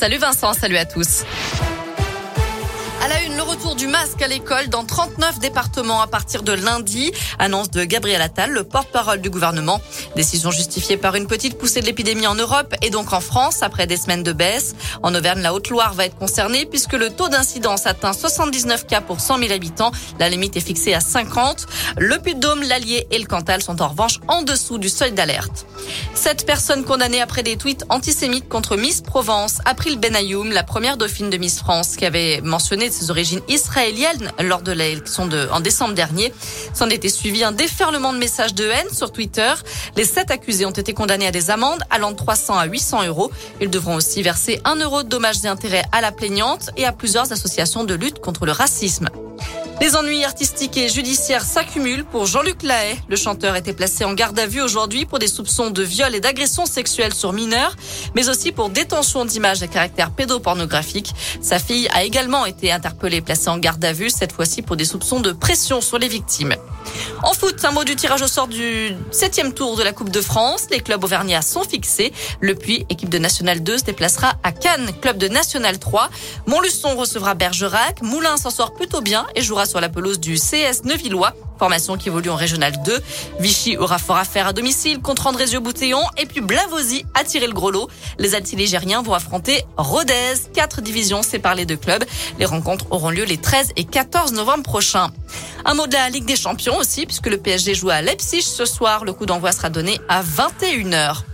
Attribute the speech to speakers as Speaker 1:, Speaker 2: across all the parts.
Speaker 1: Salut Vincent, salut à tous. À la une, le retour du masque à l'école dans 39 départements à partir de lundi. Annonce de Gabriel Attal, le porte-parole du gouvernement. Décision justifiée par une petite poussée de l'épidémie en Europe et donc en France après des semaines de baisse. En Auvergne, la Haute-Loire va être concernée puisque le taux d'incidence atteint 79 cas pour 100 000 habitants. La limite est fixée à 50. Le Puy-de-Dôme, l'Allier et le Cantal sont en revanche en dessous du seuil d'alerte. Sept personnes condamnées après des tweets antisémites contre Miss Provence. April Benayoum, la première dauphine de Miss France, qui avait mentionné ses origines israéliennes lors de l'élection de, en décembre dernier. S'en était suivi un déferlement de messages de haine sur Twitter. Les sept accusés ont été condamnés à des amendes allant de 300 à 800 euros. Ils devront aussi verser un euro de dommages et intérêts à la plaignante et à plusieurs associations de lutte contre le racisme. Les ennuis artistiques et judiciaires s'accumulent pour Jean-Luc Lahaye. Le chanteur était placé en garde à vue aujourd'hui pour des soupçons de viol et d'agression sexuelle sur mineurs, mais aussi pour détention d'images à caractère pédopornographique. Sa fille a également été interpellée, placée en garde à vue, cette fois-ci pour des soupçons de pression sur les victimes. En foot, un mot du tirage au sort du septième tour de la Coupe de France. Les clubs auvergnats sont fixés. Le Puy, équipe de National 2, se déplacera à Cannes, club de National 3. Montluçon recevra Bergerac. Moulin s'en sort plutôt bien et jouera sur la pelouse du CS Neuvillois formation qui évolue en Régional 2. Vichy aura fort à faire à domicile contre Andrézieux-Boutéon et puis Blavozy a tiré le gros lot. Les altilégériens vont affronter Rodez. Quatre divisions séparent les deux clubs. Les rencontres auront lieu les 13 et 14 novembre prochains. Un mot de la Ligue des Champions aussi, puisque le PSG joue à Leipzig ce soir. Le coup d'envoi sera donné à 21h.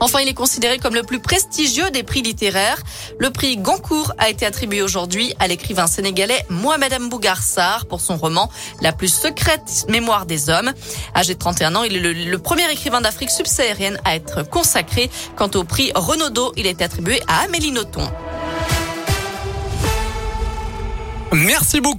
Speaker 1: Enfin, il est considéré comme le plus prestigieux des prix littéraires. Le prix Goncourt a été attribué aujourd'hui à l'écrivain sénégalais Mohamed Mbougar Sarr pour son roman La plus secrète mémoire des hommes. Âgé de 31 ans, il est le, premier écrivain d'Afrique subsaharienne à être consacré. Quant au prix Renaudot, il été attribué à Amélie Nothomb.
Speaker 2: Merci beaucoup.